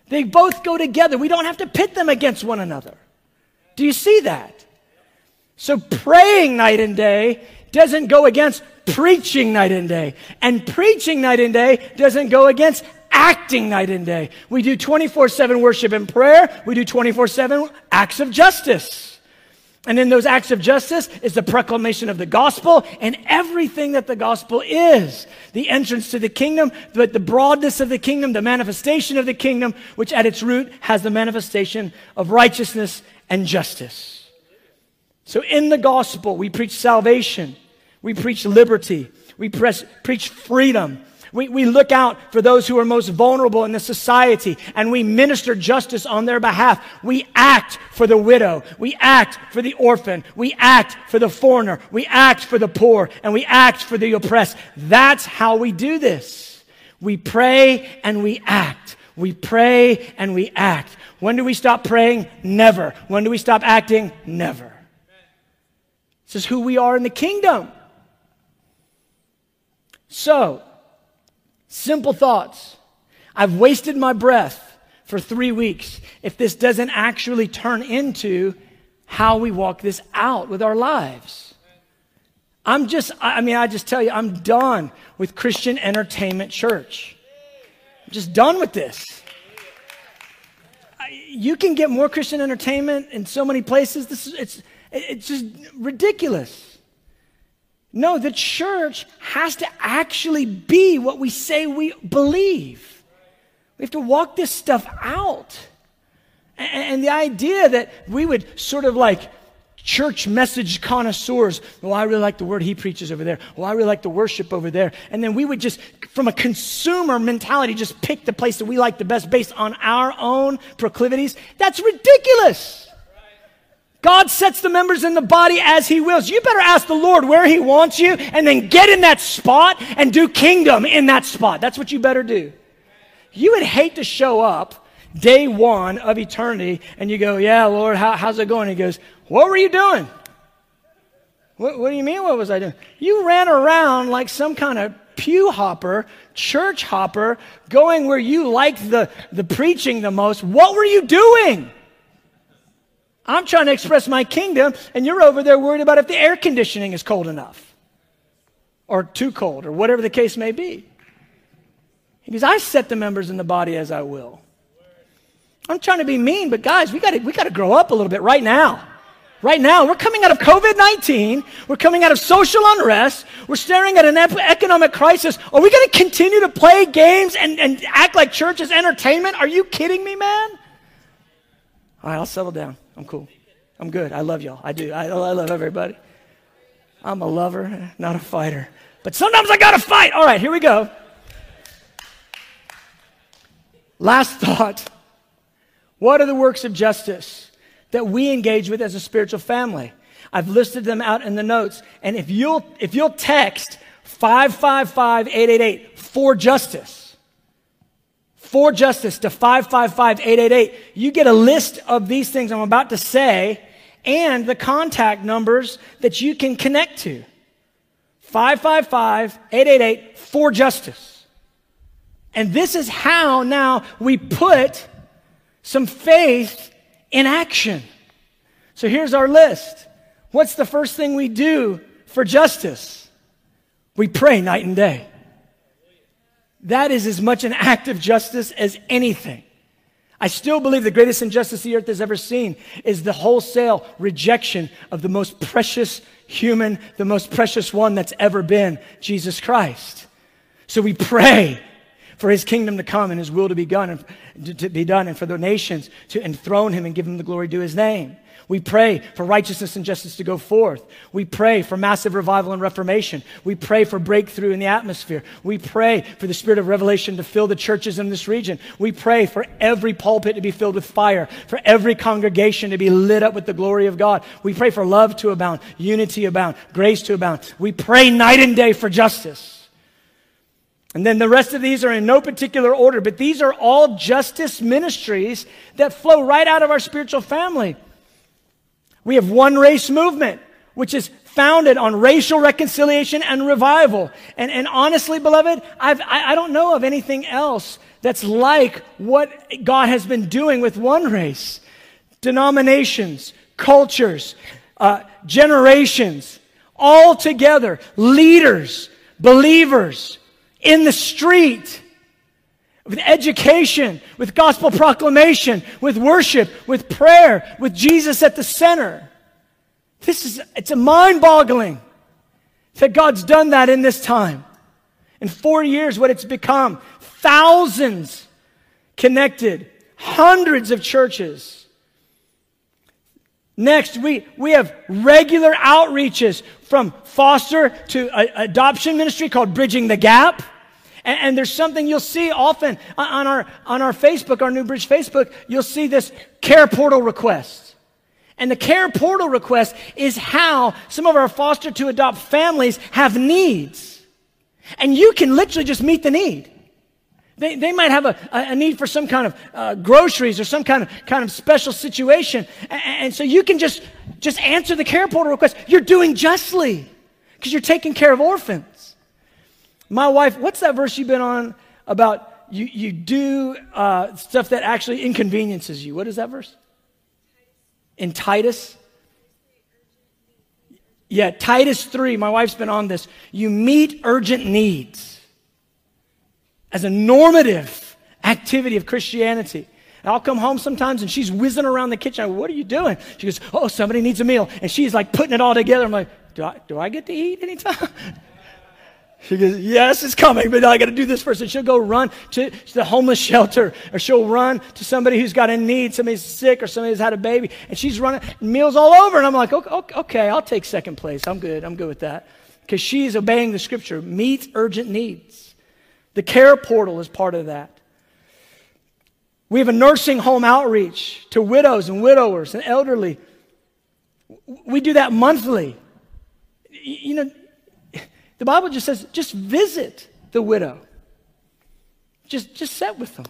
They both go together. We don't have to pit them against one another. Do you see that? So praying night and day doesn't go against preaching night and day. And preaching night and day doesn't go against acting night and day. We do 24 7 worship and prayer. We do 24 7 acts of justice. And in those acts of justice is the proclamation of the gospel and everything that the gospel is. The entrance to the kingdom, but the broadness of the kingdom, the manifestation of the kingdom, which at its root has the manifestation of righteousness and justice. So in the gospel, we preach salvation. We preach liberty. We press, preach freedom. We, we look out for those who are most vulnerable in the society and we minister justice on their behalf. We act for the widow. We act for the orphan. We act for the foreigner. We act for the poor and we act for the oppressed. That's how we do this. We pray and we act. We pray and we act. When do we stop praying? Never. When do we stop acting? Never. This is who we are in the kingdom. So, Simple thoughts. I've wasted my breath for three weeks if this doesn't actually turn into how we walk this out with our lives. I'm just, I mean, I just tell you, I'm done with Christian entertainment church. I'm just done with this. You can get more Christian entertainment in so many places. This is, it's, it's just ridiculous. No, the church has to actually be what we say we believe. We have to walk this stuff out. And, the idea that we would sort of like church message connoisseurs. Oh, I really like the word he preaches over there. Oh, I really like the worship over there. And then we would just, from a consumer mentality, just pick the place that we like the best based on our own proclivities. That's ridiculous. God sets the members in the body as He wills. You better ask the Lord where He wants you and then get in that spot and do kingdom in that spot. That's what you better do. You would hate to show up day one of eternity and you go, Yeah, Lord, how, how's it going? He goes, What were you doing? What, what do you mean, what was I doing? You ran around like some kind of pew hopper, church hopper, going where you liked the, the preaching the most. What were you doing? I'm trying to express my kingdom, and you're over there worried about if the air conditioning is cold enough or too cold or whatever the case may be. He goes, I set the members in the body as I will. I'm trying to be mean, but guys, we got we to grow up a little bit right now. Right now, we're coming out of COVID 19. We're coming out of social unrest. We're staring at an economic crisis. Are we going to continue to play games and, and act like church is entertainment? Are you kidding me, man? All right, I'll settle down. I'm cool. I'm good. I love y'all. I do. I, I love everybody. I'm a lover, not a fighter. But sometimes I got to fight. All right, here we go. Last thought. What are the works of justice that we engage with as a spiritual family? I've listed them out in the notes. And if you'll, if you'll text 555 888 for justice, for justice to 555 888, you get a list of these things I'm about to say and the contact numbers that you can connect to. 555 888 for justice. And this is how now we put some faith in action. So here's our list. What's the first thing we do for justice? We pray night and day. That is as much an act of justice as anything. I still believe the greatest injustice the earth has ever seen is the wholesale rejection of the most precious human, the most precious one that's ever been, Jesus Christ. So we pray for his kingdom to come and his will to be done and to be done and for the nations to enthrone him and give him the glory due his name. We pray for righteousness and justice to go forth. We pray for massive revival and reformation. We pray for breakthrough in the atmosphere. We pray for the spirit of revelation to fill the churches in this region. We pray for every pulpit to be filled with fire, for every congregation to be lit up with the glory of God. We pray for love to abound, unity abound, grace to abound. We pray night and day for justice. And then the rest of these are in no particular order, but these are all justice ministries that flow right out of our spiritual family. We have one race movement, which is founded on racial reconciliation and revival. And, and honestly, beloved, I've, I, I don't know of anything else that's like what God has been doing with one race. Denominations, cultures, uh, generations, all together, leaders, believers in the street, with education, with gospel proclamation, with worship, with prayer, with Jesus at the center. This is, it's a mind boggling that God's done that in this time. In four years, what it's become thousands connected, hundreds of churches. Next, we, we have regular outreaches from foster to a, adoption ministry called Bridging the Gap. And, and, there's something you'll see often on our, on our Facebook, our New Bridge Facebook, you'll see this care portal request. And the care portal request is how some of our foster to adopt families have needs. And you can literally just meet the need. They, they might have a, a need for some kind of uh, groceries or some kind of, kind of special situation. And, and so you can just, just answer the care portal request. You're doing justly because you're taking care of orphans. My wife, what's that verse you've been on about you, you do uh, stuff that actually inconveniences you? What is that verse? In Titus? Yeah, Titus 3. My wife's been on this. You meet urgent needs as a normative activity of Christianity. And I'll come home sometimes and she's whizzing around the kitchen. Go, what are you doing? She goes, Oh, somebody needs a meal. And she's like putting it all together. I'm like, Do I, do I get to eat anytime? She goes, Yes, it's coming, but I got to do this first. And she'll go run to, the homeless shelter, or she'll run to somebody who's got a need, somebody's sick, or somebody's had a baby. And she's running meals all over. And I'm like, Okay, okay I'll take second place. I'm good. I'm good with that. Because she's obeying the scripture meet urgent needs. The care portal is part of that. We have a nursing home outreach to widows and widowers and elderly. We do that monthly. You know, the Bible just says just visit the widow. Just, just sit with them.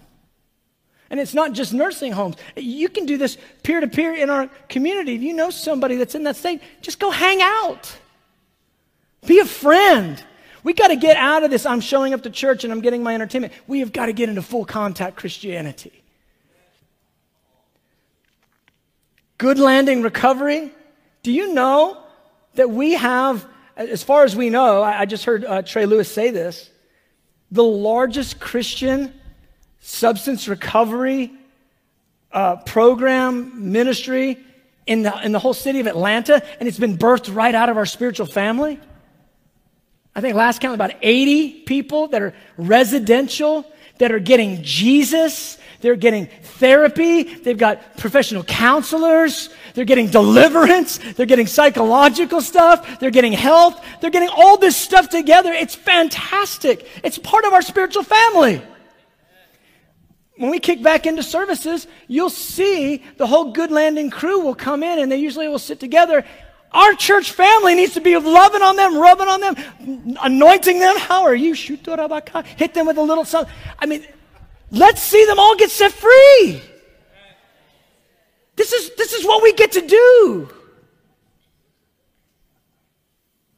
And it's not just nursing homes. You can do this peer to peer in our community. If you know somebody that's in that state, just go hang out. Be a friend. We got to get out of this. I'm showing up to church and I'm getting my entertainment. We have got to get into full contact Christianity. Good landing recovery. Do you know that we have, as far as we know, I, just heard uh, Trey Lewis say this, the largest Christian substance recovery uh, program ministry in the, in the whole city of Atlanta, and it's been birthed right out of our spiritual family? I think last count about 80 people that are residential, that are getting Jesus. They're getting therapy. They've got professional counselors. They're getting deliverance. They're getting psychological stuff. They're getting health. They're getting all this stuff together. It's fantastic. It's part of our spiritual family. When we kick back into services, you'll see the whole Good Landing crew will come in and they usually will sit together our church family needs to be loving on them, rubbing on them, anointing them. How are you? Hit them with a little something. I mean, let's see them all get set free. This is, this is what we get to do.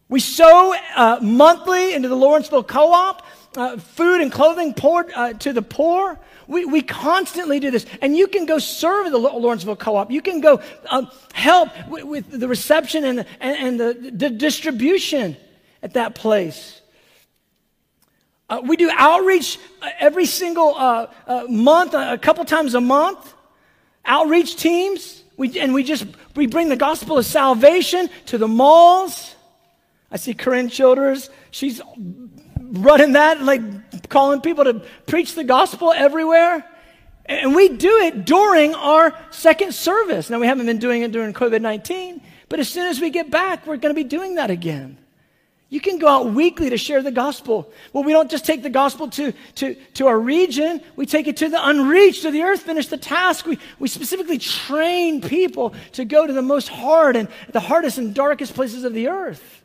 We sow uh, monthly into the Lawrenceville Co op, uh, food and clothing poured uh, to the poor. We, we constantly do this. And you can go serve the Lawrenceville Co op. You can go um, help with, with, the reception and, the, and, the, the, distribution at that place. Uh, we do outreach uh, every single uh, uh, month, a couple times a month. Outreach teams. We, and we just we bring the gospel of salvation to the malls. I see Corinne Childers. She's running that, like calling people to preach the gospel everywhere. And we do it during our second service. Now, we haven't been doing it during COVID 19, but as soon as we get back, we're going to be doing that again. You can go out weekly to share the gospel. Well, we don't just take the gospel to, to, to our region, we take it to the unreached, to the earth, finish the task. We, we specifically train people to go to the most hard and the hardest and darkest places of the earth.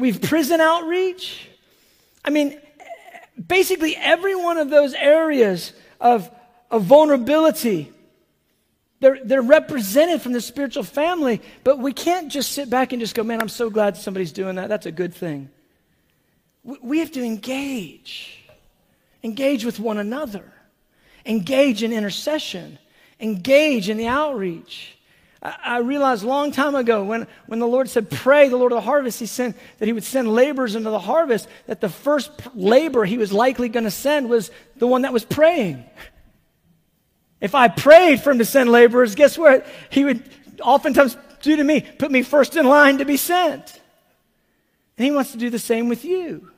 We've prison outreach. I mean, basically every one of those areas of, of vulnerability, they're, they're represented from the spiritual family, but we can't just sit back and just go, man, I'm so glad somebody's doing that. That's a good thing. We, we have to engage. Engage with one another. Engage in intercession. Engage in the outreach. I, realized a long time ago when, when the Lord said, Pray, the Lord of the harvest, He sent that He would send laborers into the harvest, that the first labor He was likely going to send was the one that was praying. If I prayed for Him to send laborers, guess what? He would oftentimes do to me, put me first in line to be sent. And He wants to do the same with you.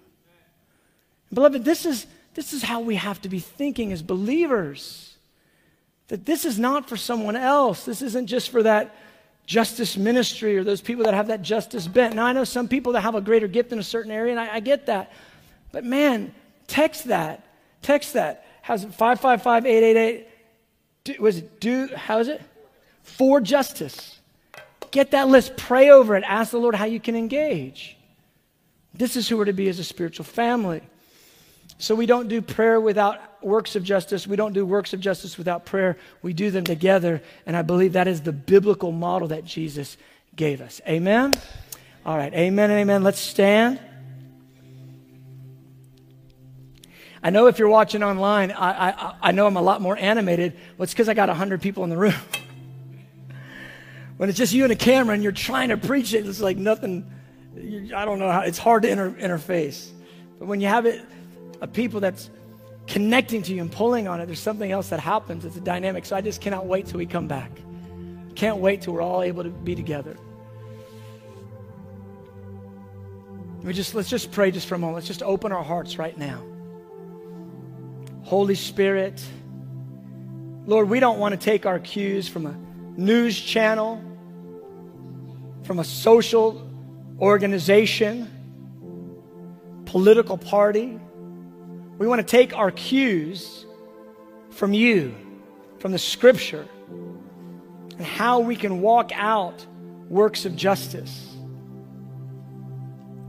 Beloved, this is, this is how we have to be thinking as believers that this is not for someone else. This isn't just for that justice ministry or those people that have that justice bent. Now, I know some people that have a greater gift in a certain area, and I, I get that. But man, text that. Text that. How's it? 555 888. Was it do? How is it? For justice. Get that list. Pray over it. Ask the Lord how you can engage. This is who we're to be as a spiritual family. So we don't do prayer without works of justice. We don't do works of justice without prayer. We do them together. And I believe that is the biblical model that Jesus gave us. Amen? All right. Amen and amen. Let's stand. I know if you're watching online, I, I, I know I'm a lot more animated. Well, it's because I got 100 people in the room. when it's just you and a camera and you're trying to preach it, it's like nothing. I don't know how, it's hard to inter, interface. But when you have it, a people that's connecting to you and pulling on it, there's something else that happens. It's a dynamic. So I just cannot wait till we come back. Can't wait till we're all able to be together. We just let's just pray just for a moment. Let's just open our hearts right now. Holy Spirit, Lord, we don't want to take our cues from a news channel, from a social organization, political party. We want to take our cues from you, from the scripture, and how we can walk out works of justice.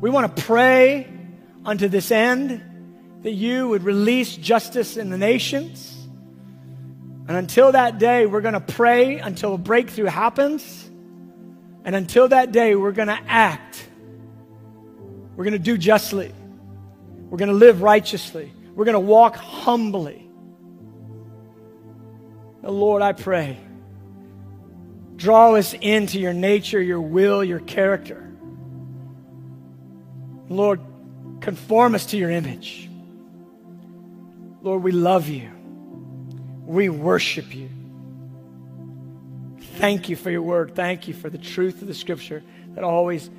We want to pray unto this end that you would release justice in the nations. And until that day, we're going to pray until a breakthrough happens. And until that day, we're going to act. We're going to do justly. We're going to live righteously. We're going to walk humbly. Oh, Lord, I pray, draw us into your nature, your will, your character. Lord, conform us to your image. Lord, we love you. We worship you. Thank you for your word. Thank you for the truth of the scripture that always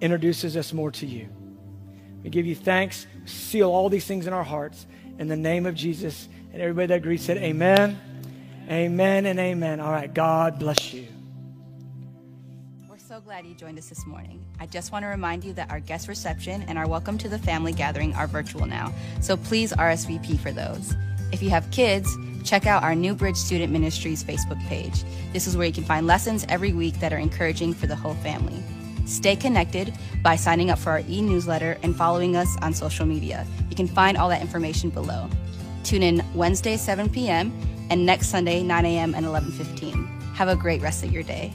introduces us more to you. We give you thanks. Seal all these things in our hearts. In the name of Jesus. And everybody that agreed said, Amen. Amen and amen. All right. God bless you. We're so glad you joined us this morning. I just want to remind you that our guest reception and our welcome to the family gathering are virtual now. So please RSVP for those. If you have kids, check out our New Bridge Student Ministries Facebook page. This is where you can find lessons every week that are encouraging for the whole family. Stay connected by signing up for our e newsletter and following us on social media. You can find all that information below. Tune in Wednesday, 7 p.m., and next Sunday, 9 a.m. and 11:15. Have a great rest of your day.